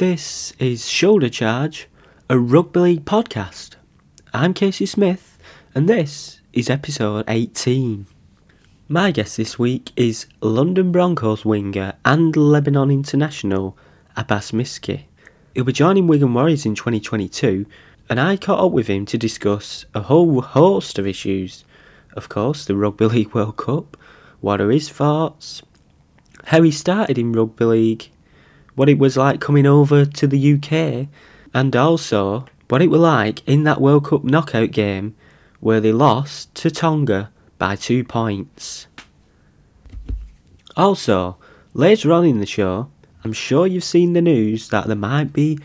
This is Shoulder Charge, a rugby league podcast. I'm Casey Smith, and this is episode 18. My guest this week is London Broncos winger and Lebanon international Abbas Miski. He'll be joining Wigan Warriors in 2022, and I caught up with him to discuss a whole host of issues. Of course, the Rugby League World Cup, what are his thoughts, how he started in rugby league, what it was like coming over to the UK, and also what it was like in that World Cup knockout game where they lost to Tonga by two points. Also, later on in the show, I'm sure you've seen the news that there might be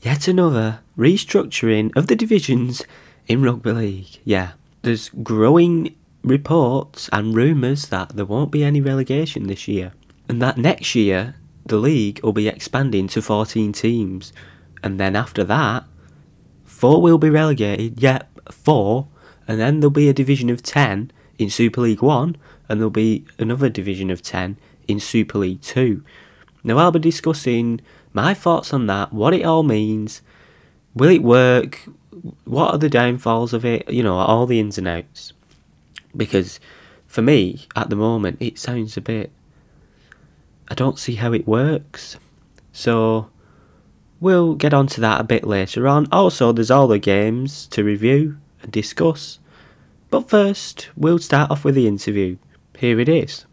yet another restructuring of the divisions in rugby league. Yeah, there's growing reports and rumours that there won't be any relegation this year, and that next year the league will be expanding to 14 teams, and then after that, four will be relegated. Yep, four, and then there'll be a division of 10 in Super League 1, and there'll be another division of 10 in Super League 2. Now, I'll be discussing my thoughts on that, what it all means, will it work, what are the downfalls of it, you know, all the ins and outs. Because for me, at the moment, it sounds a bit I don't see how it works. So we'll get onto that a bit later on. Also, there's all the games to review and discuss. But first, we'll start off with the interview. Here it is.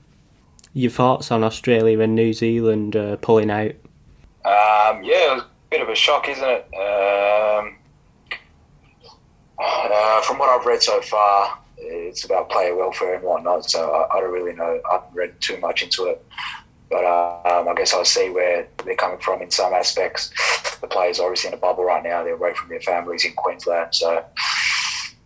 Your thoughts on Australia and New Zealand uh, pulling out? Um, yeah, it was a bit of a shock, isn't it? Um, uh, from what I've read so far, it's about player welfare and whatnot. So I, I don't really know. I haven't read too much into it. But um, I guess I see where they're coming from in some aspects. The players are obviously in a bubble right now. They're away from their families in Queensland. So,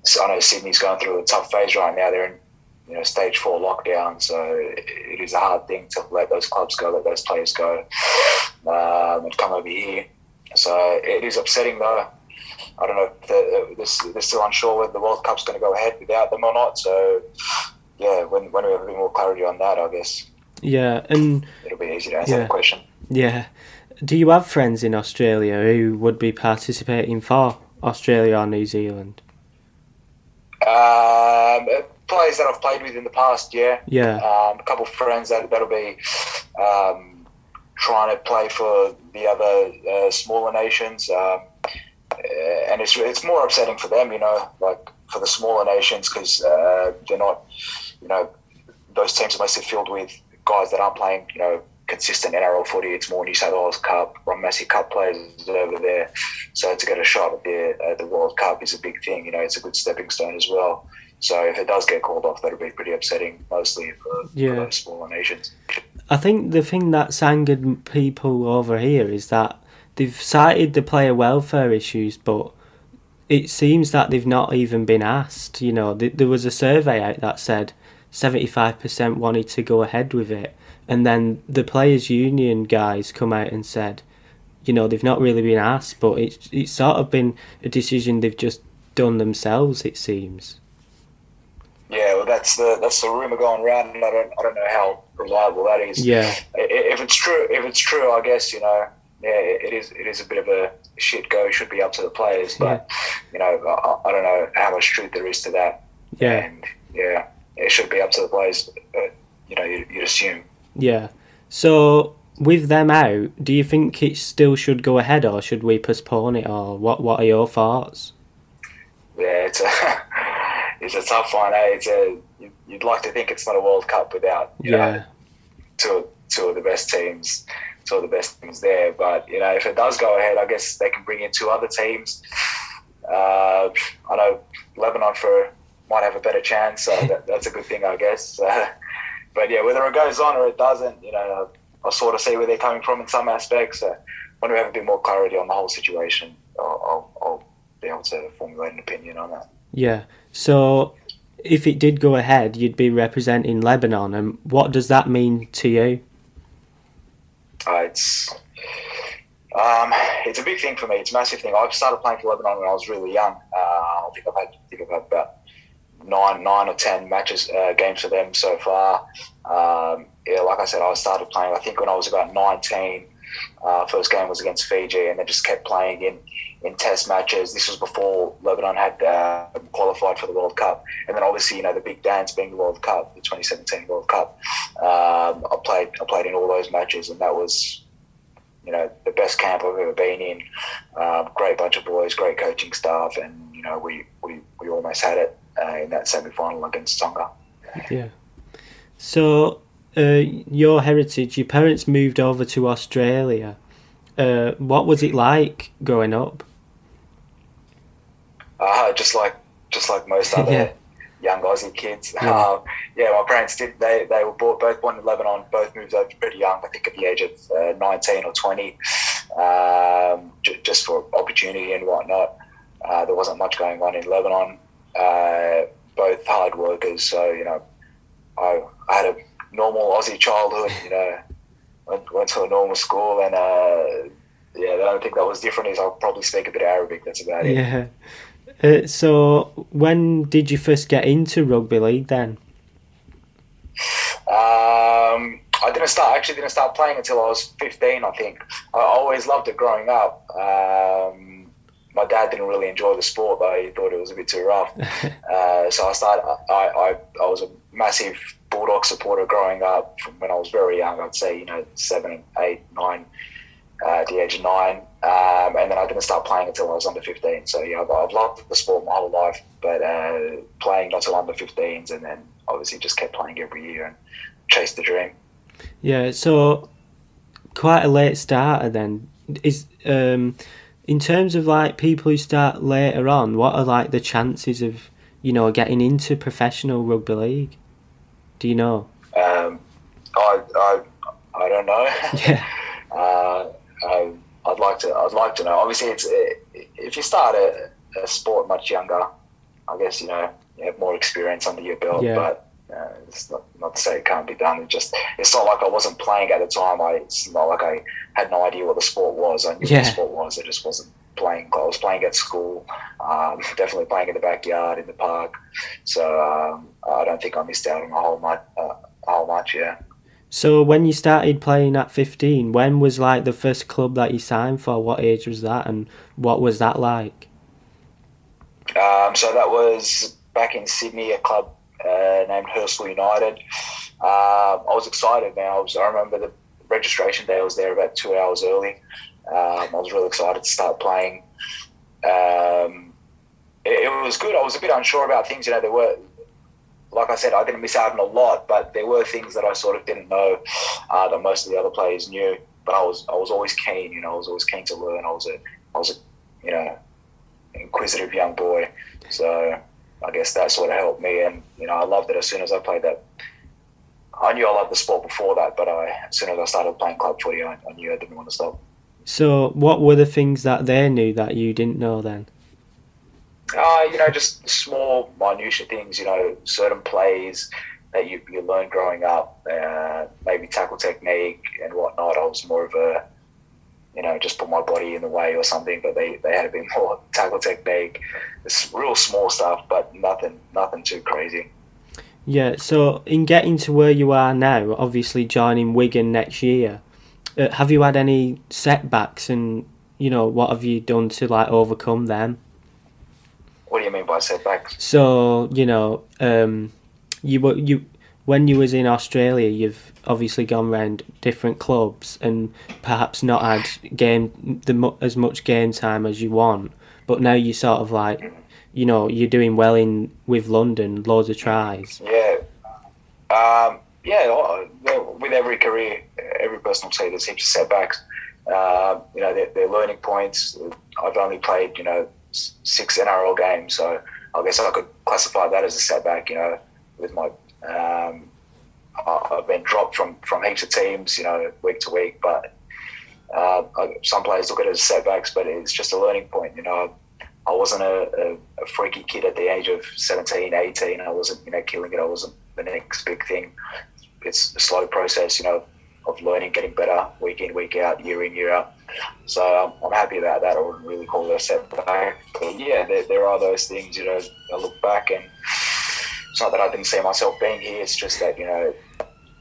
so I know Sydney's going through a tough phase right now. They're in you know stage four lockdown. So it is a hard thing to let those clubs go, let those players go, um, and come over here. So it is upsetting though. I don't know if they're, they're still unsure whether the World Cup's going to go ahead without them or not. So yeah, when, when we have a bit more clarity on that, I guess yeah, and it'll be easy to answer yeah, the question. Yeah. Do you have friends in Australia who would be participating for Australia or New Zealand? Um, players that I've played with in the past, yeah. Yeah. Um, a couple of friends that that'll be um, trying to play for the other uh, smaller nations, um, uh, and it's it's more upsetting for them, you know, like for the smaller nations because uh, they're not, you know, those teams are mostly filled with guys that aren't playing, you know, consistent NRL footy. It's more New South Wales Cup, Ron Massey Cup players over there. So to get a shot at the uh, the World Cup is a big thing. You know, it's a good stepping stone as well. So if it does get called off, that'll be pretty upsetting, mostly for, yeah. for smaller nations. I think the thing that's angered people over here is that they've cited the player welfare issues, but it seems that they've not even been asked. You know, th- there was a survey out that said 75% wanted to go ahead with it. And then the players' union guys come out and said, you know, they've not really been asked, but it's, it's sort of been a decision they've just done themselves, it seems. Yeah, well, that's the that's the rumor going around, and I don't I don't know how reliable that is. Yeah, if it's true, if it's true, I guess you know, yeah, it is it is a bit of a shit go. Should be up to the players, but yeah. you know, I, I, don't know how much truth there is to that. Yeah, and yeah, it should be up to the players. But, you know, you'd, you'd assume. Yeah. So with them out, do you think it still should go ahead, or should we postpone it, or what? What are your thoughts? Yeah, it's a it's a tough one. Eh? It's a you'd like to think it's not a World Cup without yeah know, two two of the best teams, two of the best teams there. But you know, if it does go ahead, I guess they can bring in two other teams. Uh, I know Lebanon for might have a better chance. So that, that's a good thing, I guess. Uh, but yeah, whether it goes on or it doesn't, you know, I'll sort of see where they're coming from in some aspects. Uh, when we have a bit more clarity on the whole situation, I'll, I'll, I'll be able to formulate an opinion on that. Yeah. So if it did go ahead, you'd be representing Lebanon, and what does that mean to you? Uh, it's um, it's a big thing for me. It's a massive thing. I started playing for Lebanon when I was really young. Uh, I think I've had, I think I've had about nine nine or ten matches uh, games for them so far. Um, yeah, like I said, I started playing. I think when I was about nineteen. Uh, first game was against Fiji, and they just kept playing in in test matches. This was before Lebanon had uh, qualified for the World Cup, and then obviously you know the big dance being the World Cup, the 2017 World Cup. Um, I played I played in all those matches, and that was you know the best camp I've ever been in. Um, great bunch of boys, great coaching staff, and you know we we, we almost had it uh, in that semi final against Tonga. Yeah. So uh, your heritage, your parents moved over to Australia. Uh, what was it like growing up? Uh, just like just like most other Yeah. young Aussie kids. Yeah. Um, yeah, my parents did. They they were both, both born in Lebanon. Both moved over pretty young. I think at the age of uh, nineteen or twenty, um, j- just for opportunity and whatnot. Uh, there wasn't much going on in Lebanon. Uh, both hard workers, so you know, I, I had a normal Aussie childhood. You know, went, went to a normal school, and uh, yeah, the only thing that was different is I'll probably speak a bit of Arabic. That's about it. Yeah. Uh, so when did you first get into rugby league then? Um, I didn't start. Actually, didn't start playing until I was fifteen. I think I always loved it growing up. Um, my dad didn't really enjoy the sport though; he thought it was a bit too rough. uh, so I started. I, I I was a massive Bulldog supporter growing up from when I was very young. I'd say you know seven, eight, nine, uh, at the age of nine, um, and then I didn't start playing until I was under fifteen. So yeah, I've, I've loved the sport my whole life, but uh, playing not till under 15s, and then obviously just kept playing every year and chased the dream. Yeah, so quite a late starter then. Is um in terms of like people who start later on, what are like the chances of, you know, getting into professional rugby league? Do you know? Um, I, I, I don't know. Yeah. uh, I, I'd like to. I'd like to know. Obviously, it's if you start a, a sport much younger, I guess you know you have more experience under your belt. Yeah. But uh, it's not, not to say it can't be done. It just it's not like I wasn't playing at the time. I it's not like I had no idea what the sport was. I knew Yeah. what the sport was. I just wasn't playing. I was playing at school. Um, definitely playing in the backyard in the park. So um, I don't think I missed out on a whole much. Uh, a whole much, yeah. So when you started playing at 15, when was like the first club that you signed for? What age was that and what was that like? Um, so that was back in Sydney, a club uh, named Hurstville United. Um, I was excited, man. I, was, I remember the registration day. I was there about two hours early. Um, I was really excited to start playing. Um, it, it was good. I was a bit unsure about things. You know, there were, like I said, I didn't miss out on a lot, but there were things that I sort of didn't know uh, that most of the other players knew. But I was, I was always keen. You know, I was always keen to learn. I was a, I was a, you know, inquisitive young boy. So I guess that sort of helped me. And, you know, I loved it as soon as I played that. I knew I loved the sport before that, but I, as soon as I started playing club footy, I, I knew I didn't want to stop. So what were the things that they knew that you didn't know then? Uh, you know, just small, minutiae things, you know, certain plays that you, you learn growing up, uh, maybe tackle technique and whatnot. I was more of a, you know, just put my body in the way or something, but they, they had a bit more tackle tech technique. It's real small stuff, but nothing, nothing too crazy. Yeah, so in getting to where you are now, obviously joining Wigan next year, uh, have you had any setbacks and, you know, what have you done to like overcome them? What do you mean by setbacks? So, you know, um, you were you when you was in Australia, you've obviously gone around different clubs and perhaps not had game the as much game time as you want. But now you sort of like, you know, you're doing well in with London, loads of tries. Yeah. Um, yeah, with every career, every person will say there's heaps of setbacks. Um, you know, they're, they're learning points. I've only played, you know, six NRL games, so I guess I could classify that as a setback, you know, with my. Um, I've been dropped from, from heaps of teams, you know, week to week, but uh, some players look at it as setbacks, but it's just a learning point, you know. I wasn't a, a, a freaky kid at the age of 17, 18. I wasn't, you know, killing it. I wasn't the next big thing. It's a slow process, you know, of learning, getting better week in, week out, year in, year out. So um, I'm happy about that. I wouldn't really call it a setback. But yeah, there, there are those things, you know, I look back and it's not that I didn't see myself being here. It's just that, you know,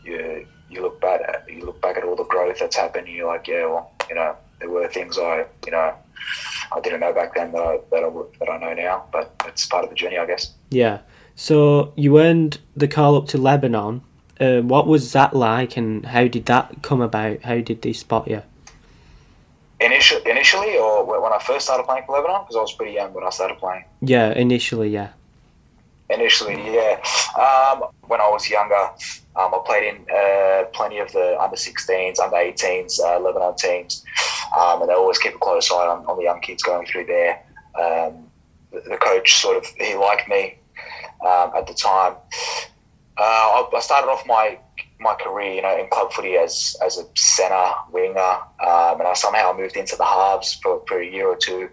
you, you look back at you look back at all the growth that's happened. And you're like, yeah, well, you know, there were things I, you know, I didn't know back then that I, that I, that I know now. But it's part of the journey, I guess. Yeah. So you earned the call up to Lebanon. Uh, what was that like, and how did that come about? How did they spot you? Initially, initially, or when I first started playing for Lebanon, because I was pretty young when I started playing. Yeah, initially, yeah. Initially, yeah. Um, when I was younger, um, I played in uh, plenty of the under 16s, under 18s, uh, Lebanon teams, um, and they always keep a close eye on, on the young kids going through there. Um, the, the, coach sort of he liked me um, at the time. Uh, I, I, started off my my career, you know, in club footy as as a centre winger, um, and I somehow moved into the halves for, for a year or two.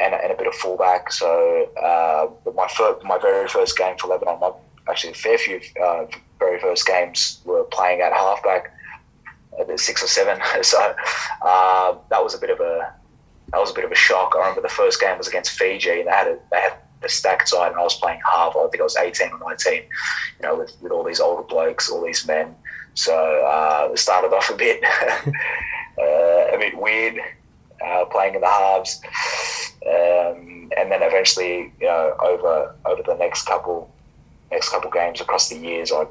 And, and a bit of fullback. So uh, my first, my very first game for Lebanon, my, actually a fair few uh, very first games were playing at halfback, at six or seven. So uh, that was a bit of a that was a bit of a shock. I remember the first game was against Fiji, and they had a, they had a stacked side, and I was playing half. I think I was eighteen or nineteen, you know, with, with all these older blokes, all these men. So uh, it started off a bit uh, a bit weird, uh, playing in the halves. Um, and then eventually, you know, over over the next couple next couple games across the years, I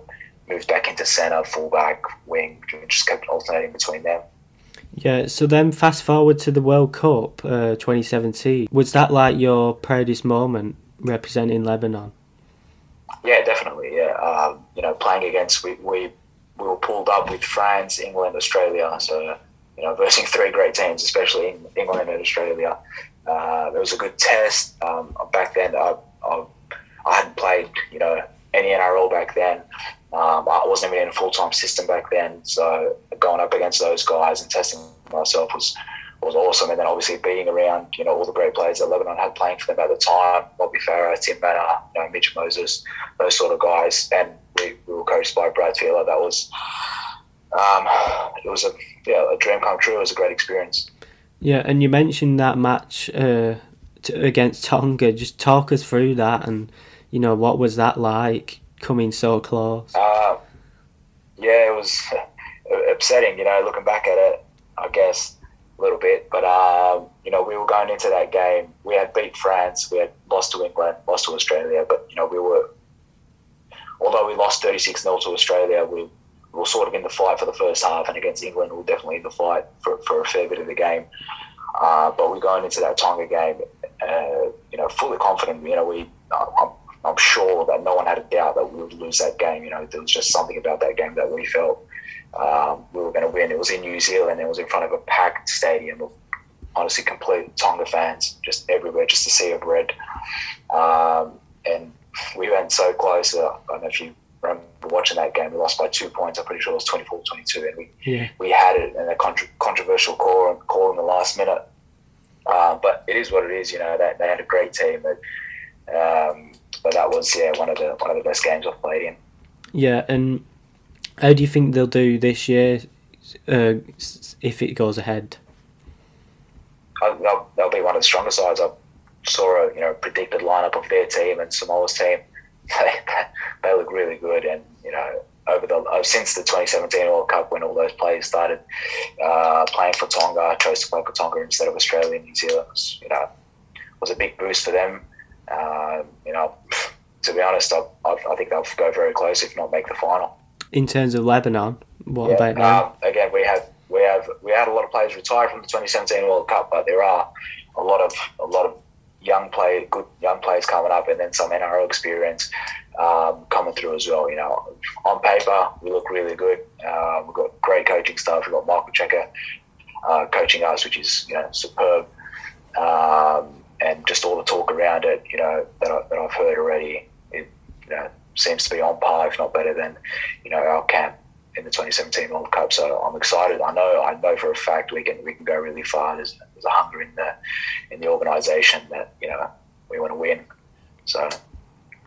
moved back into centre, fullback, wing, just kept alternating between them. Yeah, so then fast forward to the World Cup uh, 2017. Was that like your proudest moment representing Lebanon? Yeah, definitely. Yeah, um, you know, playing against we, we we were pulled up with France, England, Australia. So you know, versing three great teams, especially in England and Australia. Uh, it was a good test. Um, back then, I, I, I hadn't played you know any NRL back then. Um, I wasn't even in a full time system back then, so going up against those guys and testing myself was was awesome. And then obviously being around, you know, all the great players that Lebanon had playing for them at the time, Robbie Farah, Tim Mannah, you know, Mitch Moses, those sort of guys. And we, we were coached by Brad Fittler. That was, um, it was a, yeah, a dream come true. It was a great experience. Yeah, and you mentioned that match uh, against Tonga. Just talk us through that and, you know, what was that like? coming so close? Uh, yeah, it was upsetting, you know, looking back at it, I guess, a little bit. But, um, you know, we were going into that game. We had beat France, we had lost to England, lost to Australia, but, you know, we were, although we lost 36 0 to Australia, we were sort of in the fight for the first half, and against England, we were definitely in the fight for, for a fair bit of the game. Uh, but we're going into that Tonga game, uh, you know, fully confident. You know, we, I'm I'm sure that no one had a doubt that we would lose that game. You know, there was just something about that game that we felt um, we were going to win. It was in New Zealand. It was in front of a packed stadium of honestly complete Tonga fans, just everywhere, just a sea of red. Um, and we went so close. Uh, I don't know if you remember watching that game. We lost by two points. I'm pretty sure it was 24-22, and we yeah. we had it in a contra- controversial call call in the last minute. Uh, but it is what it is. You know, they, they had a great team. That, um, but that was yeah one of the one of the best games I've played in. Yeah, and how do you think they'll do this year uh, if it goes ahead? They'll, they'll be one of the strongest sides. I saw a you know predicted lineup of their team and Samoa's team. They, look really good, and you know over the uh, since the 2017 World Cup when all those players started uh, playing for Tonga, chose to play for Tonga instead of Australia and New Zealand. Was, you know, was a big boost for them. Uh, you know, to be honest, I, I, I, think they'll go very close, if not make the final. In terms of Lebanon, what yeah, about now? Um, again, we have we have we had a lot of players retire from the 2017 World Cup, but there are a lot of a lot of young play, good young players coming up, and then some NRL experience um, coming through as well. You know, on paper we look really good. Uh, we've got great coaching staff. We've got Michael Cheika uh, coaching us, which is you know superb. Um, and just all the talk around it, you know, that, I, that I've heard already, it you know, seems to be on par, if not better than, you know, our camp in the 2017 World Cup. So I'm excited. I know, I know for a fact we can we can go really far. There's, there's a hunger in the in the organisation that you know we want to win. So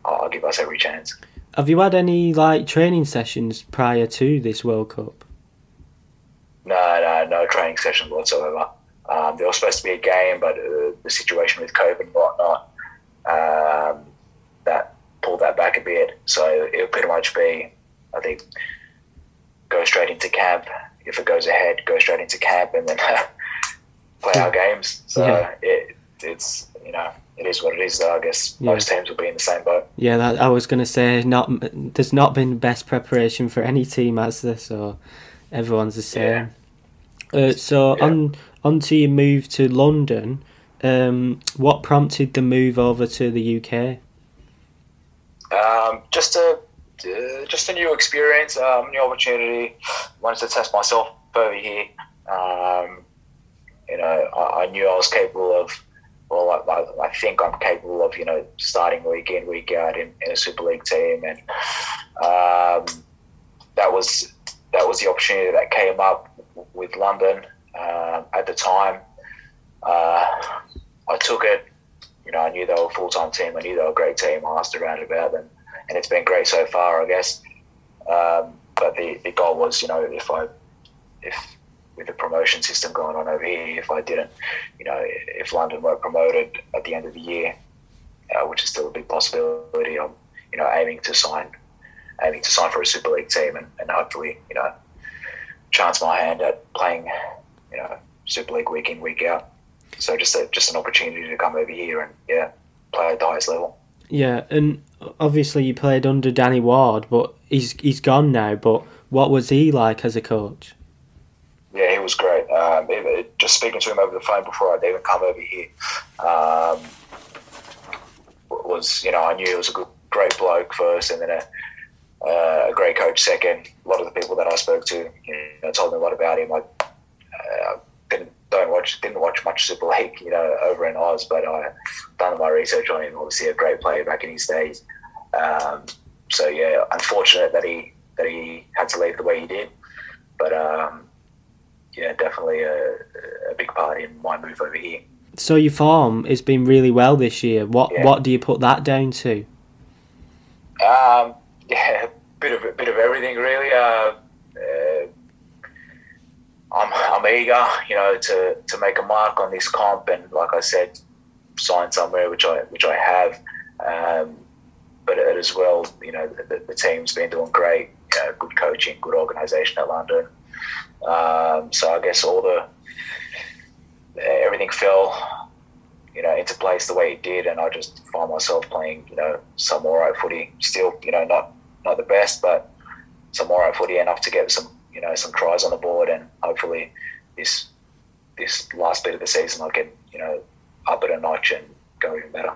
I'll, I'll give us every chance. Have you had any like training sessions prior to this World Cup? No, no, no training sessions whatsoever. Um, there was supposed to be a game, but uh, the situation with COVID and whatnot um, that pulled that back a bit. So it'll pretty much be, I think, go straight into camp. If it goes ahead, go straight into camp, and then play our games. So Yeah. it, it's you know it is what it is. Though I guess Yeah. most teams will be in the same boat. Yeah, that, I was going to say not. There's not been best preparation for any team, has there? So everyone's the same. Uh, so Yeah. on on to your move to London. Um, what prompted the move over to the UK? Um, just a uh, just a new experience, um, new opportunity. Wanted to test myself over here. Um, you know, I, I knew I was capable of. Well, I, I, think I'm capable of you know starting week in week out in, in a Super League team, and um, that was that was the opportunity that came up with London um, at the time. Uh, I took it. You know, I knew they were a full time team. I knew they were a great team. I asked around about them, and it's been great so far, I guess. Um, but the, the goal was, you know, if I, if with the promotion system going on over here, if I didn't, you know, if London were promoted at the end of the year, uh, which is still a big possibility, I'm, you know, aiming to sign, aiming to sign for a Super League team, and, and hopefully, you know, chance my hand at playing, you know, Super League week in week out. So just a, just an opportunity to come over here and yeah, play at the highest level. Yeah, and obviously you played under Danny Ward, but he's he's gone now. But what was he like as a coach? Yeah, he was great. Um, just speaking to him over the phone before I'd even come over here um, was, you know, I knew he was a good, great bloke first, and then a, uh, a great coach second. A lot of the people that I spoke to, you know, told me a lot about him. I uh, didn't don't watch didn't watch much Super League, you know, over in Oz, but I done my research on him. Obviously, a great player back in his days. Um, so yeah, unfortunate that he that he had to leave the way he did, but um, yeah, definitely a, a big part in my move over here. So your form has been really well this year. What Yeah. what do you put that down to? Um, yeah, bit of a bit of everything really. Uh, uh, I'm I'm eager, you know, to, to make a mark on this comp, and like I said, sign somewhere, which I which I have. Um, but as well, you know, the, the team's been doing great. You know, good coaching, good organisation at London. Um, so I guess all the everything fell, you know, into place the way it did, and I just find myself playing, you know, some alright footy. Still, you know, not not the best, but some alright footy enough to get some, you know, some tries on the board, and hopefully this this last bit of the season I'll get, you know, up it a notch and go even better.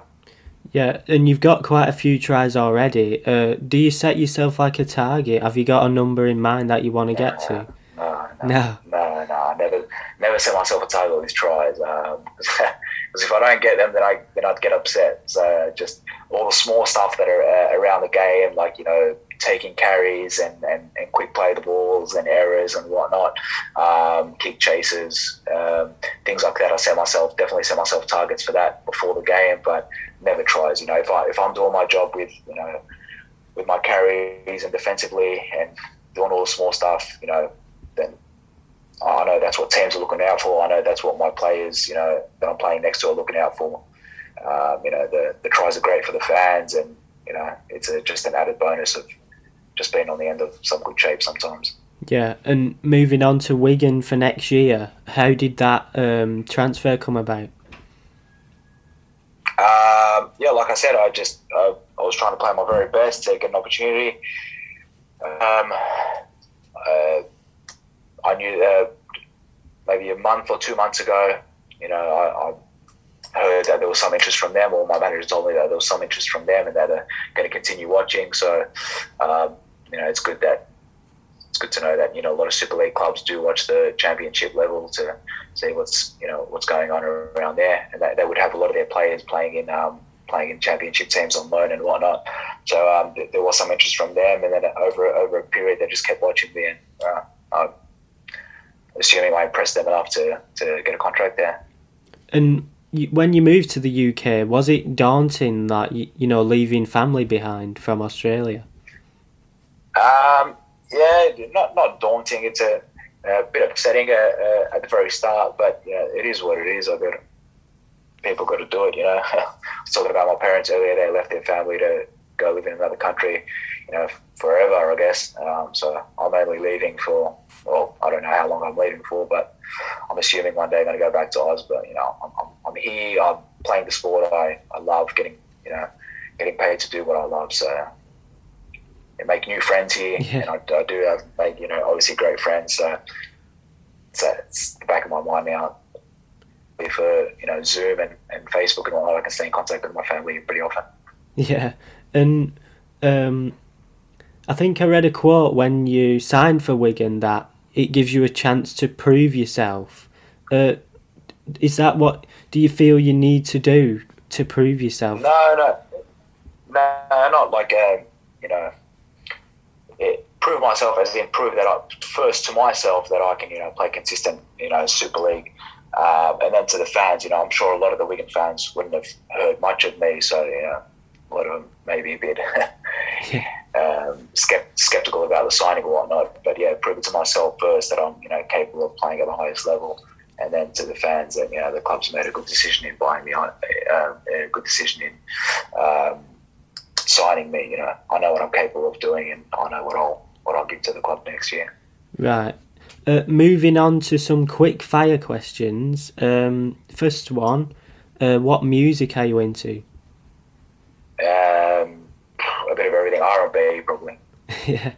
Yeah, and you've got quite a few tries already. Uh, do you set yourself like a target? Have you got a number in mind that you want to get to? No, no, No. I never, never set myself a target with these tries. Because if I don't get them, then I then I'd get upset. So just all the small stuff that are uh, around the game, like you know, taking carries and, and, and quick play the balls and errors and whatnot, um, kick chases, um, things like that. I set myself definitely set myself targets for that before the game, but never tries. You know, if I if I'm doing my job with you know with my carries and defensively and doing all the small stuff, you know, I know that's what teams are looking out for. I know that's what my players, you know, that I'm playing next to are looking out for. Um, you know, the, the tries are great for the fans, and you know, it's a, just an added bonus of just being on the end of some good shape sometimes. Yeah, and moving on to Wigan for next year, how did that um, transfer come about? Um, yeah, like I said, I just I, I was trying to play my very best to get an opportunity. Um, uh, I knew uh, maybe a month or two months ago, you know, I, I heard that there was some interest from them, or my manager told me that there was some interest from them, and that they're going to continue watching. So, um, you know, it's good that it's good to know that you know a lot of Super League clubs do watch the Championship level to see what's you know what's going on around there, and they would have a lot of their players playing in um, playing in Championship teams on loan and whatnot. So um, th- there was some interest from them, and then over over a period, they just kept watching me, and uh, I'm assuming I impressed them enough to to get a contract there. And when you moved to the UK, was it daunting that you, you know leaving family behind from Australia? Um, yeah, not not daunting. It's a, a bit upsetting uh, uh, at the very start, but yeah, it is what it is. I got people got to do it. You know, I was talking about my parents earlier. They left their family to go live in another country. you know, forever, I guess. Um, so I'm only leaving for, well, I don't know how long I'm leaving for, but I'm assuming one day I'm going to go back to Oz. But, you know, I'm, I'm, I'm here, I'm playing the sport I, I love, getting, you know, getting paid to do what I love. So I make new friends here, Yeah. and I, I do have made, you know, obviously great friends. So, so it's the back of my mind now. For you know Zoom and, and Facebook and all that, I can stay in contact with my family pretty often. Yeah, and um, I think I read a quote when you signed for Wigan that it gives you a chance to prove yourself. Uh, is that what do you feel you need to do to prove yourself? No, no, no, not like um, you know, it, prove myself as in prove that I first to myself that I can you know play consistent you know Super League, um, and then to the fans. You know, I'm sure a lot of the Wigan fans wouldn't have heard much of me, so you know, a lot of them maybe a bit. Um, skept- skeptical about the signing or whatnot, but yeah, prove it to myself first that I'm, you know, capable of playing at the highest level, and then to the fans that you know the club's made a good decision in buying me, uh, a good decision in um, signing me. You know, I know what I'm capable of doing, and I know what I'll what I'll give to the club next year. Right. Uh, moving on to some quick fire questions. Um, first one, uh, what music are you into? Um, a bit of everything, R and B probably. yeah.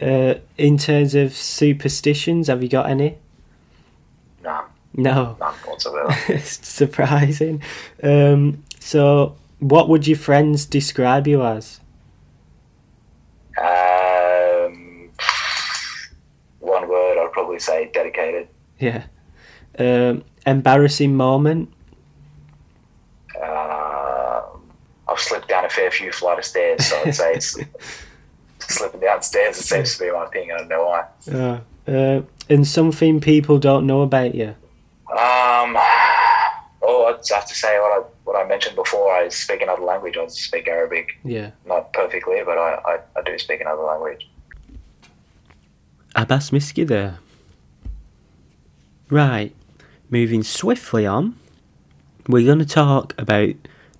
Uh, in terms of superstitions, have you got any? No, No. none whatsoever. it's surprising. Um, so, what would your friends describe you as? um, one word, I'd probably say dedicated. Yeah. Um, embarrassing moment. Uh, I've slipped down a fair few flight of stairs, so I'd say it's slipping downstairs. It seems to be my thing. I don't know why. Uh, uh, and something people don't know about you. Um, oh, I'd have to say what I what I mentioned before. I speak another language. I speak Arabic, Yeah. not perfectly, but I, I, I do speak another language. Abbas Miski there. Right. Moving swiftly on, we're going to talk about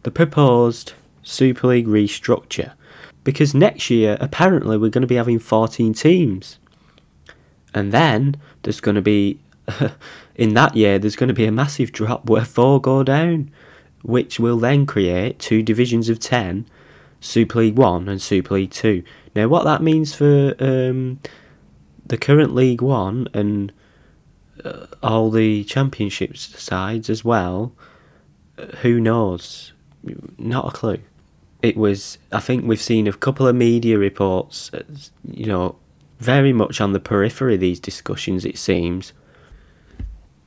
the proposed Super League restructure. Because next year, apparently, we're going to be having 14 teams. And then there's going to be, in that year, there's going to be a massive drop where four go down, which will then create two divisions of 10 Super League 1 and Super League 2. Now, what that means for um, the current League One and uh, all the championships sides as well, uh, who knows? Not a clue. It was, I think we've seen a couple of media reports, uh, you know, very much on the periphery of these discussions, it seems.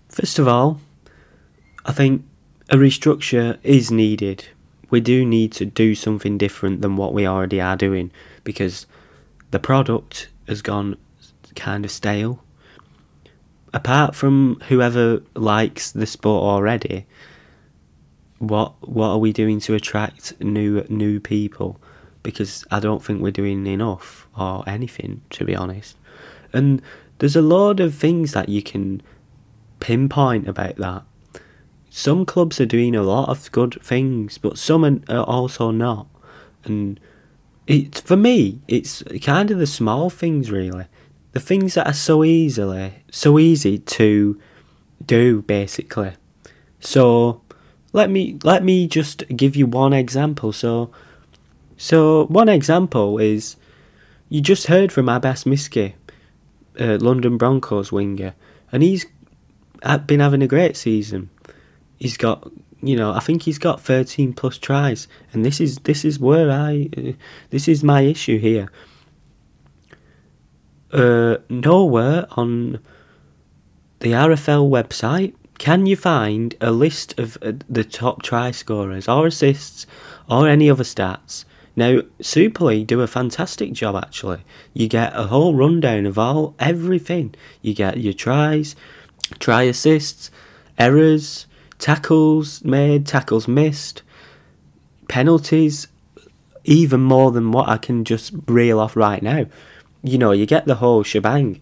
First of all, I think a restructure is needed. We do need to do something different than what we already are doing because the product has gone kind of stale. Apart from whoever likes the sport already, what what are we doing to attract new new people? Because I don't think we're doing enough or anything, to be honest. And there's a lot of things that you can pinpoint about that. Some clubs are doing a lot of good things, but some are also not. And it's for me, it's kind of the small things really, the things that are so easily, so easy to do basically. So let me let me just give you one example. So so one example is you just heard from Abbas Miski, uh, London Broncos winger, and he's been having a great season. He's got you know I think he's got 13 plus tries, and this is this is where I uh, this is my issue here. Uh, nowhere on the RFL website can you find a list of uh, the top try scorers or assists or any other stats. Now, Super League do a fantastic job actually. You get a whole rundown of all everything. You get your tries, try assists, errors, tackles made, tackles missed, penalties, even more than what I can just reel off right now. You know, you get the whole shebang.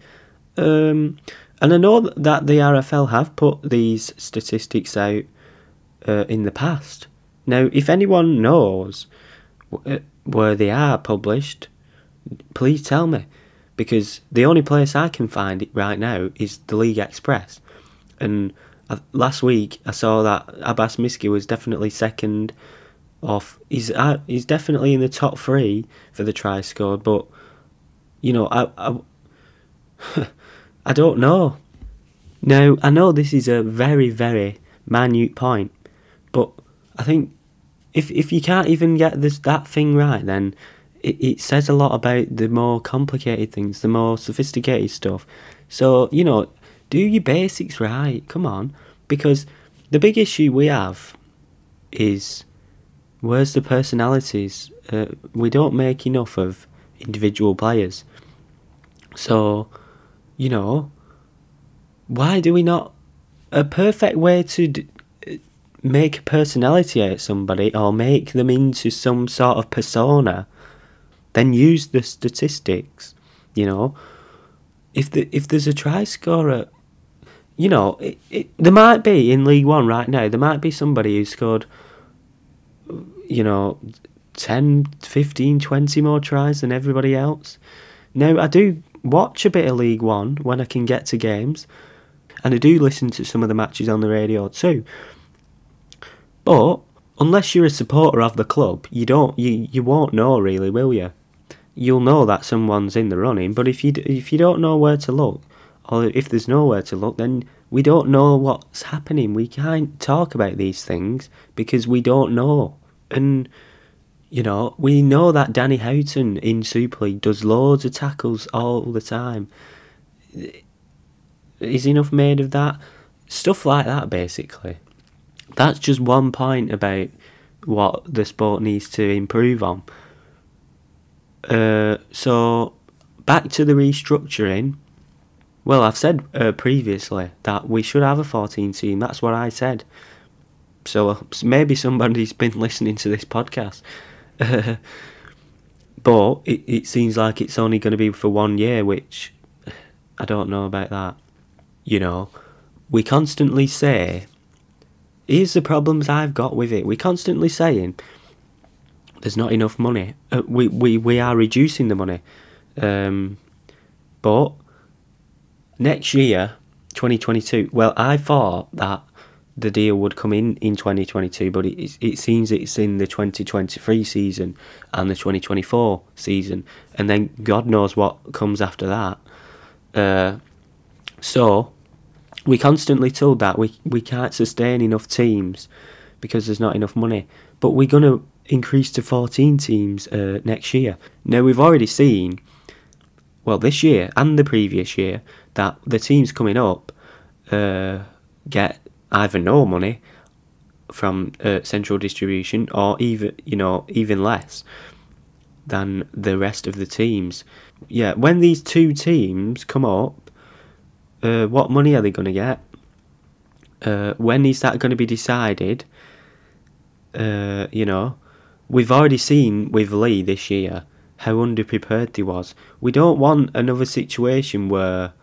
Um, and I know that the RFL have put these statistics out uh, in the past. Now, if anyone knows where they are published, Please tell me, because the only place I can find it right now is the League Express, and uh, last week I saw that Abbas Miski was definitely second off. He's uh, he's definitely in the top three for the try scored, but you know I I, I don't know. Now I know this is a very very minute point, but I think if if you can't even get this that thing right, then it, it says a lot about the more complicated things, the more sophisticated stuff. So you know, do your basics right. Come on, because the big issue we have is where's the personalities? Uh, we don't make enough of individual players. So, you know, why do we not? A perfect way to d- make a personality out of somebody or make them into some sort of persona, then use the statistics. You know, if the if there's a try scorer, you know, it, it, there might be in League One right now. There might be somebody who scored, you know, 10, 15, 20 more tries than everybody else. Now I do watch a bit of League One when I can get to games, and I do listen to some of the matches on the radio too. But unless you're a supporter of the club, you don't you, you won't know really, will you? You'll know that someone's in the running, but if you if you don't know where to look, or if there's nowhere to look, then we don't know what's happening. We can't talk about these things because we don't know. And you know, we know that Danny Houghton in Super League does loads of tackles all the time. Is enough made of that? Stuff like that, basically. That's just one point about what the sport needs to improve on. Uh, so, back to the restructuring. Well, I've said uh, previously that we should have a 14 team. That's what I said. So maybe somebody's been listening to this podcast. but it, it seems like it's only going to be for one year, which I don't know about that. You know, we constantly say, here's the problems I've got with it. We're constantly saying, there's not enough money. Uh, we, we, we are reducing the money. Um, but next year, 2022, well, I thought that the deal would come in in 2022, but it, it seems it's in the 2023 season and the 2024 season, and then God knows what comes after that. Uh, so we constantly told that we we can't sustain enough teams because there's not enough money, but we're gonna increase to 14 teams uh, next year. Now we've already seen, well, this year and the previous year that the teams coming up uh, get either no money from uh, central distribution or even you know even less than the rest of the teams. Yeah, when these two teams come up, uh, what money are they going to get? Uh, when is that going to be decided? Uh, you know, we've already seen with Leigh this year how underprepared he was. We don't want another situation where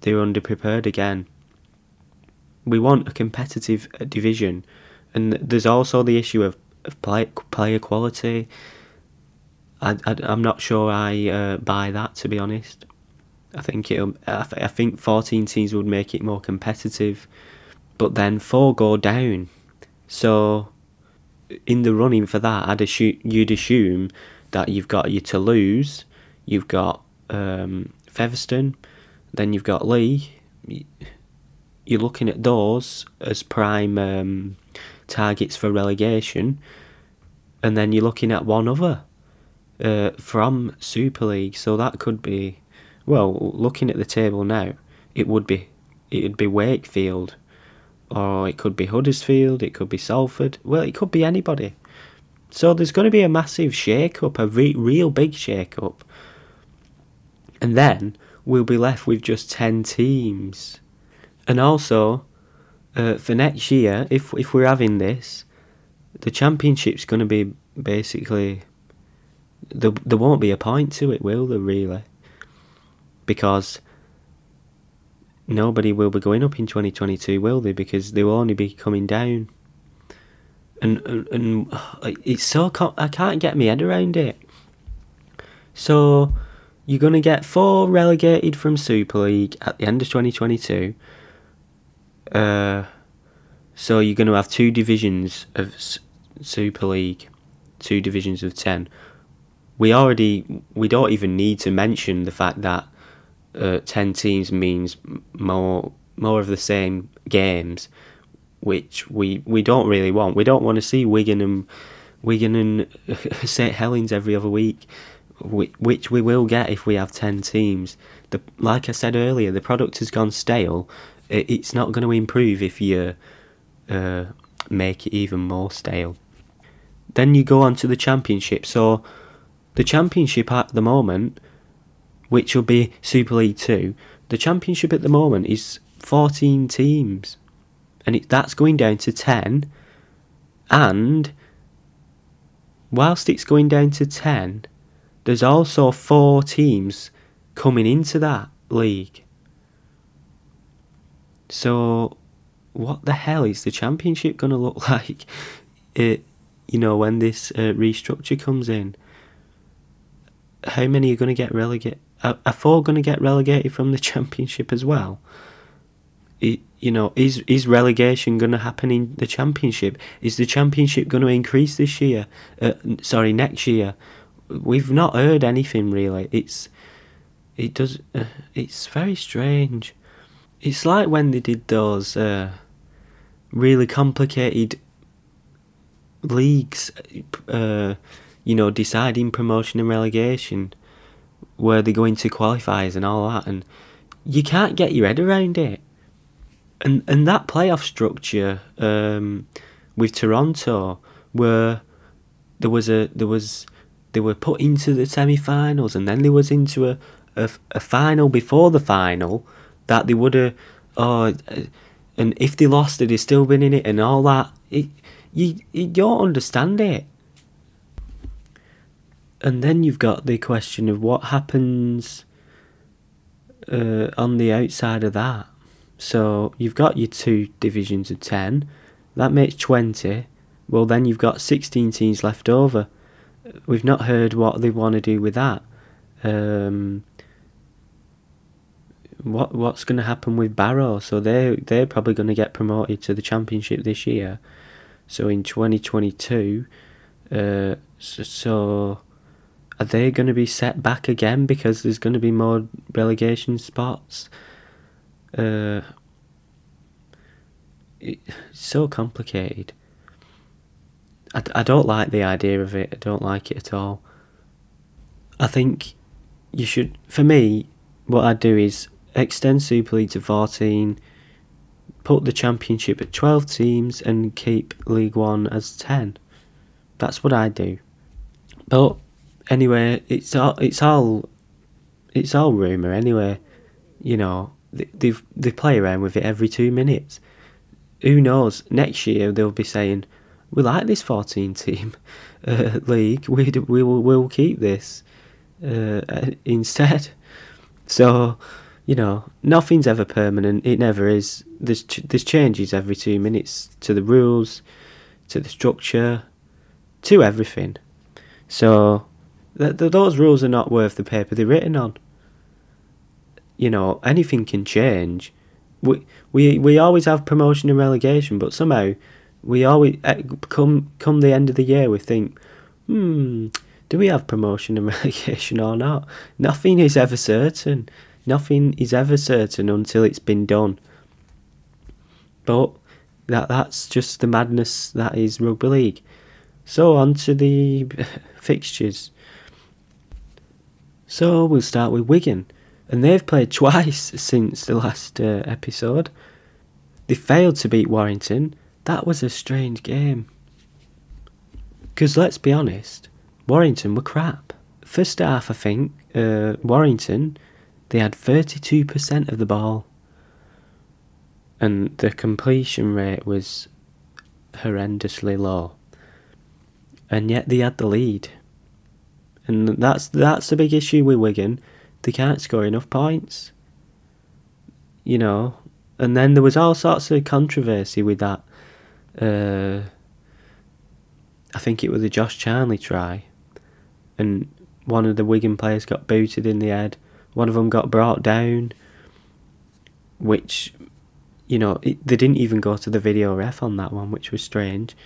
they're underprepared again we want a competitive uh, division, and there's also the issue of, of play, player quality. I, I am not sure I uh, buy that to be honest. I think it. I, I think 14 teams would make it more competitive, but then four go down. So, in the running for that, I'd assume you'd assume that you've got your Toulouse, you've got um, Featherstone, then you've got Leigh you're looking at those as prime um, targets for relegation, and then you're looking at one other uh, from Super League. So that could be, well, looking at the table now, it would be it'd be Wakefield, or it could be Huddersfield, it could be Salford. Well, it could be anybody. So there's going to be a massive shake-up, a re- real big shake-up. And then we'll be left with just 10 teams. And also, uh, for next year, if if we're having this, the championship's going to be basically there. There won't be a point to it, will there? Really, because nobody will be going up in 2022, will they? Because they will only be coming down. And and, and it's so I can't get my head around it. So you're going to get four relegated from Super League at the end of 2022. Uh, so you're going to have two divisions of Super League, two divisions of 10. We already, we don't even need to mention the fact that uh, 10 teams means more more of the same games, which we, we don't really want. We don't want to see Wigan and Wigan and St Helens every other week, which we will get if we have 10 teams. The, like I said earlier, the product has gone stale. It's not going to improve if you uh, make it even more stale. Then you go on to the championship. So the championship at the moment which will be Super League 2, the Championship at the moment is 14 teams. And it, that's going down to 10. And whilst it's going down to 10, there's also four teams coming into that league. So, what the hell is the championship going to look like? It, you know, when this uh, restructure comes in, how many are going to get relegated? are, are four going to get relegated from the championship as well? It, you know, is is relegation going to happen in the championship? Is the championship going to increase this year? Uh, sorry, next year. We've not heard anything really. It's it does. Uh, it's very strange. It's like when they did those uh, really complicated leagues. Uh, you know, deciding promotion and relegation where they go into qualifiers and all that, and you can't get your head around it. And and that playoff structure um, with Toronto, where there was a there was they were put into the semi-finals, and then they was into a a, a final before the final that they would have. Oh, and if they lost, they'd still been in it, and all that. It, you you don't understand it and then you've got the question of what happens uh, on the outside of that. So you've got your two divisions of 10, that makes 20. Well, then you've got 16 teams left over. We've not heard what they want to do with that. Um, what what's going to happen with Barrow? So they they're probably going to get promoted to the championship this year. So in 2022, uh, so, so are they going to be set back again because there's going to be more relegation spots? Uh, it's so complicated. I, I don't like the idea of it. I don't like it at all. I think you should, for me, what I'd do is extend Super League to 14, put the Championship at 12 teams, and keep League One as 10. That's what I do. But anyway, it's all it's all it's all rumor anyway. You know, they they play around with it every two minutes. Who knows? Next year they'll be saying, "We like this fourteen team uh, league. We we will we'll keep this uh, instead." So, you know, nothing's ever permanent. It never is. There's there's changes every two minutes to the rules, to the structure, to everything. So Th- th- those rules are not worth the paper they're written on. You know, anything can change. We we we always have promotion and relegation, but somehow we always eh, come come the end of the year we think, hmm, do we have promotion and relegation or not? Nothing is ever certain. Nothing is ever certain until it's been done. But that that's just the madness that is rugby league. So on to the fixtures. So we'll start with Wigan, and they've played twice since the last uh, episode. They failed to beat Warrington. That was a strange game. Because let's be honest, Warrington were crap. First half, I think, uh, Warrington, they had 32% of the ball. And the completion rate was horrendously low. And yet they had the lead and that's that's the big issue with Wigan. They can't score enough points. You know, and then there was all sorts of controversy with that. Uh, I think it was a Josh Charnley try, and one of the Wigan players got booted in the head. One of them got brought down, which, you know, it, they didn't even go to the video ref on that one, which was strange.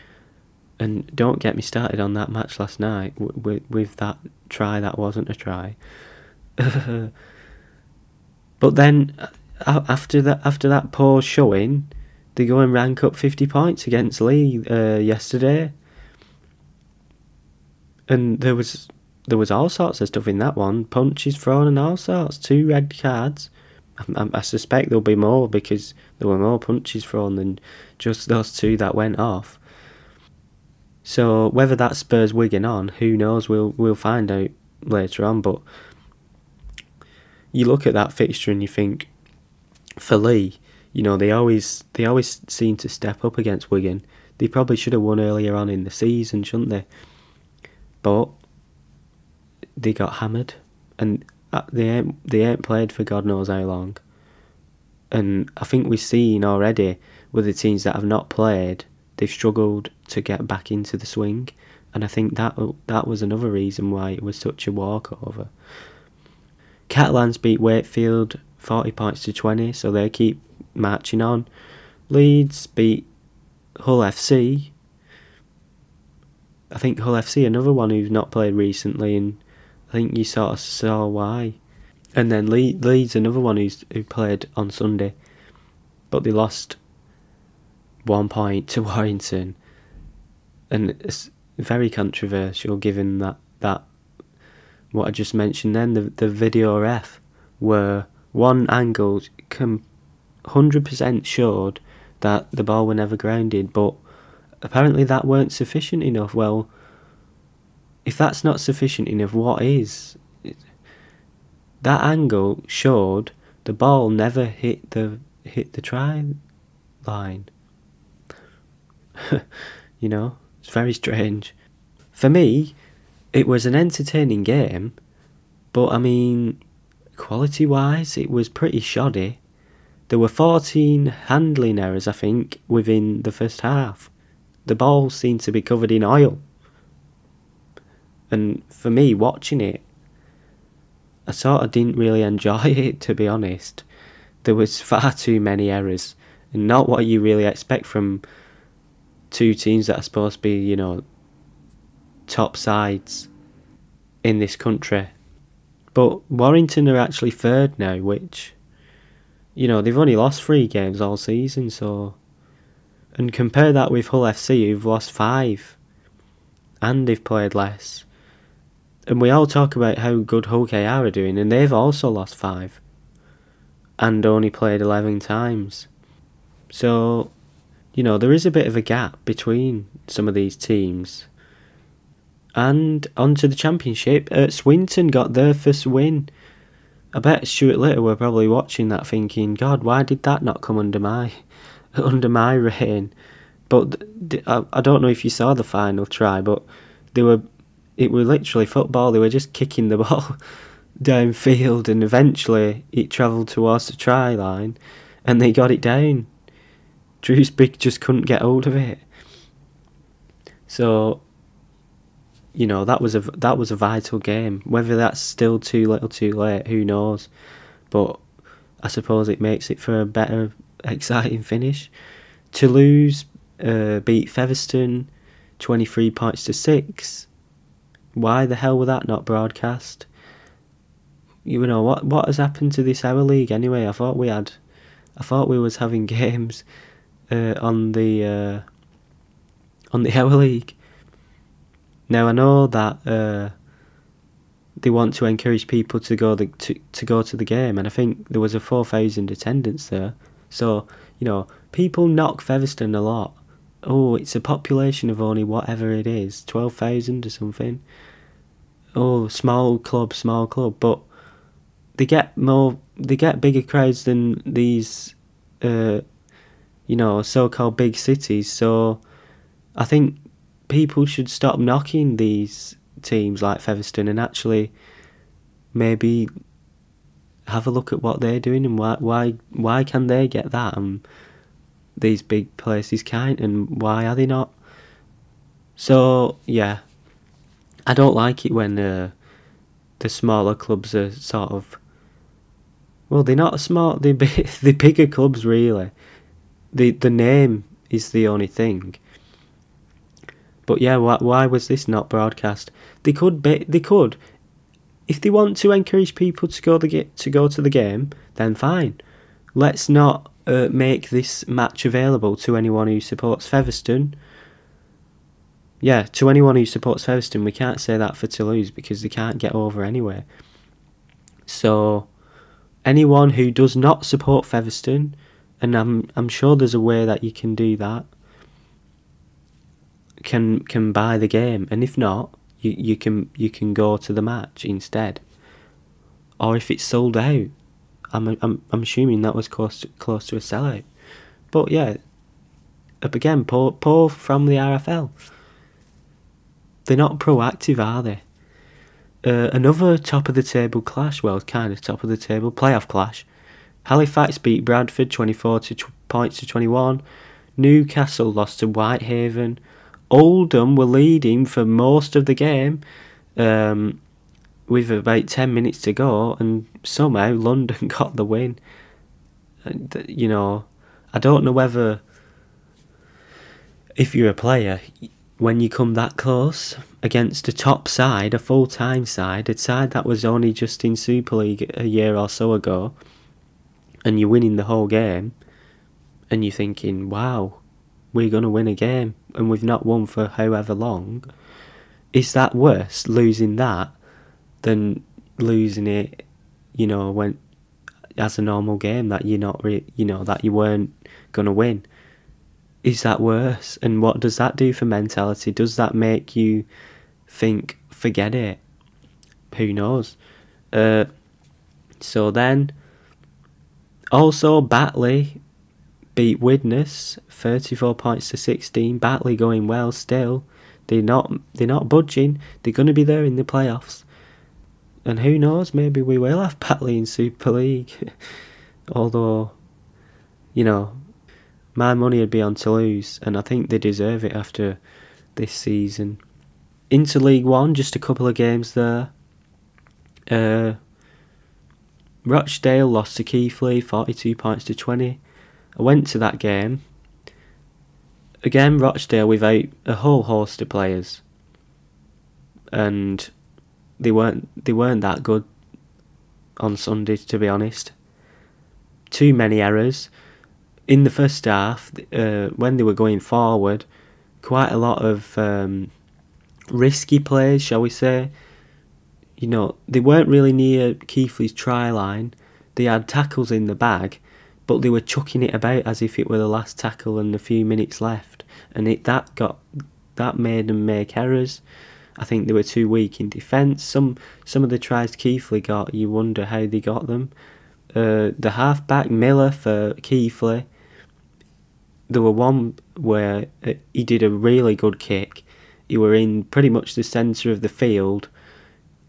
And don't get me started on that match last night with, with that try that wasn't a try. but then after that, after that poor showing, they go and rank up fifty points against Leigh uh, yesterday, and there was there was all sorts of stuff in that one. Punches thrown and all sorts. Two red cards. I, I, suspect there'll be more because there were more punches thrown than just those two that went off. So whether that spurs Wigan on, who knows? We'll we'll find out later on. But you look at that fixture and you think, for Leigh, you know they always they always seem to step up against Wigan. They probably should have won earlier on in the season, shouldn't they? But they got hammered, and uh, they ain't they ain't played for God knows how long. And I think we've seen already with the teams that have not played, they've struggled to get back into the swing, and I think that that was another reason why it was such a walkover. Catalans beat Wakefield forty points to twenty, so they keep marching on. Leeds beat Hull FC. I think Hull FC, another one who's not played recently, and I think you sort of saw why. And then Le- Leeds, another one who's who played on Sunday, but they lost one point to Warrington, and it's very controversial given that that what I just mentioned. Then the the video ref were one angle com- 100% showed that the ball were never grounded, but apparently that weren't sufficient enough. Well, if that's not sufficient enough, what is? That angle showed the ball never hit the hit the try line. you know, it's very strange. For me, it was an entertaining game, but I mean, quality wise, it was pretty shoddy. There were 14 handling errors, I think, within the first half. The ball seemed to be covered in oil. And for me, watching it, I sort of didn't really enjoy it, to be honest. There was far too many errors, and not what you really expect from two teams that are supposed to be, you know, top sides in this country. But Warrington are actually third now, which, you know, they've only lost three games all season, so. And compare that with Hull FC, who've lost five, and they've played less. And we all talk about how good Hull KR are doing, and they've also lost five, and only played 11 times. So, you know, there is a bit of a gap between some of these teams. And onto the championship, uh, Swinton got their first win. I bet Stuart Littler were probably watching that thinking, God, why did that not come under my under my reign? But I, I don't know if you saw the final try, but they were it was literally football. They were just kicking the ball downfield, and eventually it travelled towards the try line, and they got it down. Dewsbury just couldn't get hold of it. So, you know that was a that was a vital game. Whether that's still too little, too late, who knows? But I suppose it makes it for a better, exciting finish. Toulouse uh, beat Featherstone, twenty three points to six. Why the hell was that not broadcast? You know what? What has happened to this Our League anyway? I thought we had, I thought we was having games uh, on the uh, on the Our League. Now I know that uh, they want to encourage people to go the, to to go to the game, and I think there was a four thousand attendance there. So you know, people knock Featherstone a lot, oh, it's a population of only whatever it is, 12,000 or something. Oh, small club, small club. But they get more, they get bigger crowds than these, uh, you know, so called big cities. So I think people should stop knocking these teams like Featherstone and actually maybe have a look at what they're doing and why why why can they get that and these big places can't, and why are they not? So yeah, I don't like it when uh, the smaller clubs are sort of well, they're not smart. They're big, the bigger clubs, really. the The name is the only thing. But yeah, why, why was this not broadcast? They could be, they could, if they want to encourage people to go the to go to the game, then fine. Let's not uh, make this match available to anyone who supports Featherstone. Yeah, to anyone who supports Featherstone, we can't say that for Toulouse because they can't get over anyway. So anyone who does not support Featherstone, and I'm I'm sure there's a way that you can do that, can can buy the game, and if not, you, you can you can go to the match instead. Or if it's sold out, I'm I'm I'm assuming that was close to, close to a sellout. But yeah, again, poor poor from the RFL. They're not proactive, are they? Uh, another top of the table clash, well, kind of top of the table playoff clash. Halifax beat Bradford 24 to tw- points to 21. Newcastle lost to Whitehaven. Oldham were leading for most of the game, um, with about 10 minutes to go, and somehow London got the win. And, uh, you know, I don't know whether if you're a player, when you come that close against a top side, a full time side, a side that was only just in Super League a year or so ago, and you're winning the whole game, and you're thinking, wow, we're going to win a game, and we've not won for however long, is that worse, losing that, than losing it, you know, when as a normal game that you're not, re- you know, that you weren't to win? is that worse? And what does that do for mentality? Does that make you think, forget it? Who knows? Uh, so then, also Batley beat Widnes, thirty-four points to sixteen. Batley going well still. They're not. They're not budging. They're going to be there in the playoffs. And who knows? Maybe we will have Batley in Super League. Although, you know, my money would be on Toulouse, and I think they deserve it after this season. Into League One, just a couple of games there. Uh, Rochdale lost to Keighley, 42 points to 20. I went to that game. Again, Rochdale without a whole host of players, and they weren't they weren't that good on Sunday, to be honest. Too many errors in the first half, uh, when they were going forward, quite a lot of um, risky plays, shall we say. You know, they weren't really near Keighley's try line. They had tackles in the bag, but they were chucking it about as if it were the last tackle and a few minutes left, and it that got that made them make errors. I think they were too weak in defence. Some some of the tries Keighley got, you wonder how they got them. Uh, the half back Miller for Keighley there were one where uh, he did a really good kick. He were in pretty much the centre of the field,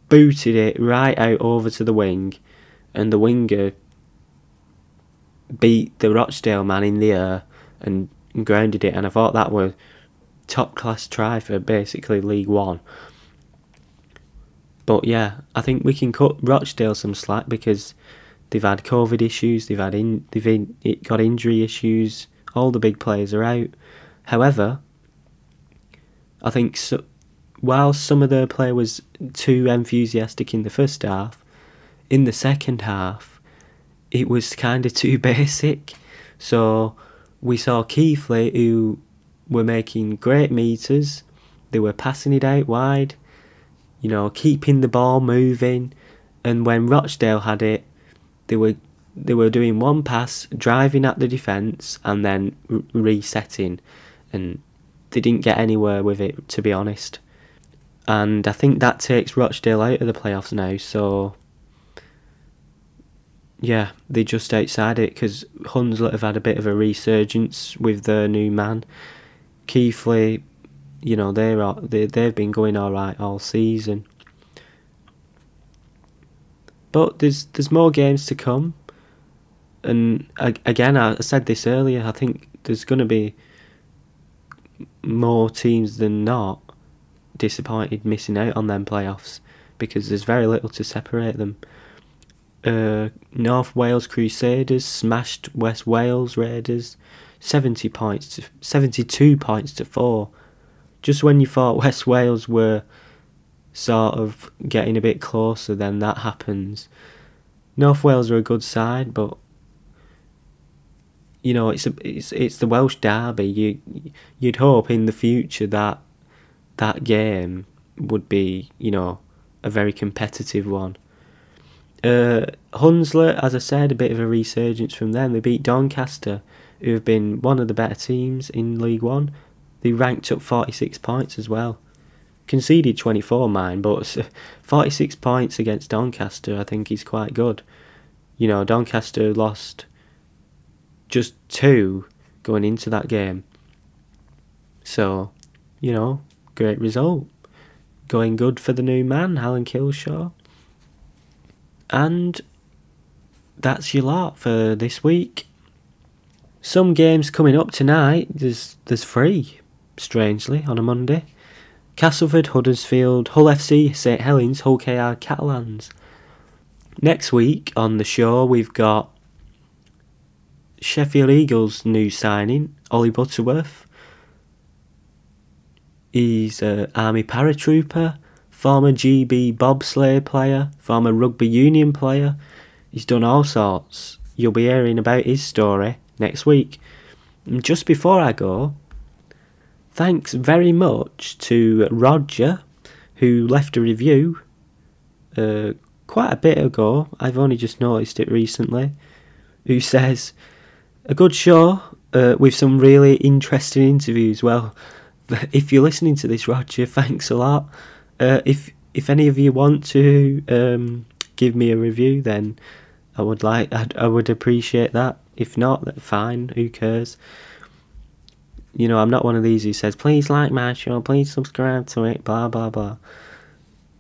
booted it right out over to the wing, and the winger beat the Rochdale man in the air and grounded it. And I thought that was top class try for basically League One. But yeah, I think we can cut Rochdale some slack because they've had COVID issues, they've had in, they've in, got injury issues all the big players are out. However, I think so, while some of their play was too enthusiastic in the first half, in the second half, it was kind of too basic. So we saw Keighley, who were making great meters, they were passing it out wide, you know, keeping the ball moving, and when Rochdale had it, they were they were doing one pass, driving at the defence, and then resetting, and they didn't get anywhere with it, to be honest. And I think that takes Rochdale out of the playoffs now, so yeah, they're just outside it because Hunslet have had a bit of a resurgence with their new man. Keighley, you know, they're, they, they've been going alright all season. But there's there's more games to come and again, I said this earlier. I think there's going to be more teams than not disappointed missing out on them playoffs because there's very little to separate them. Uh, North Wales Crusaders smashed West Wales Raiders, seventy points to seventy-two points to four. Just when you thought West Wales were sort of getting a bit closer, then that happens. North Wales are a good side, but you know it's a, it's it's the Welsh derby. You you'd hope in the future that that game would be you know a very competitive one. Uh, Hunslet, as I said, a bit of a resurgence from them. They beat Doncaster, who have been one of the better teams in League One. They ranked up 46 points as well. Conceded 24, mine, but 46 points against Doncaster, I think is quite good. You know, Doncaster lost just two going into that game. So, you know, great result. Going good for the new man, Alan Kilshaw. And that's your lot for this week. Some games coming up tonight. There's there's three, strangely, on a Monday. Castleford, Huddersfield, Hull FC, St Helens, Hull KR, Catalans. Next week on the show we've got Sheffield Eagles new signing, Ollie Butterworth. He's an army paratrooper former GB bobsleigh player, former rugby union player. He's done all sorts. You'll be hearing about his story next week. And just before I go, thanks very much to Roger, who left a review uh, quite a bit ago. I've only just noticed it recently. Who says, a good show uh, with some really interesting interviews. Well, if you're listening to this, Roger, thanks a lot. Uh, if if any of you want to um, give me a review, then I would like I'd, I would appreciate that. If not, fine. Who cares? You know, I'm not one of these who says, "Please like my show, please subscribe to it." Blah blah blah.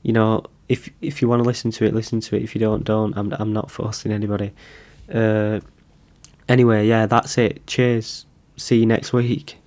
You know, if if you want to listen to it, listen to it. If you don't, don't. I'm I'm not forcing anybody. Uh, anyway, yeah, that's it. Cheers. See you next week.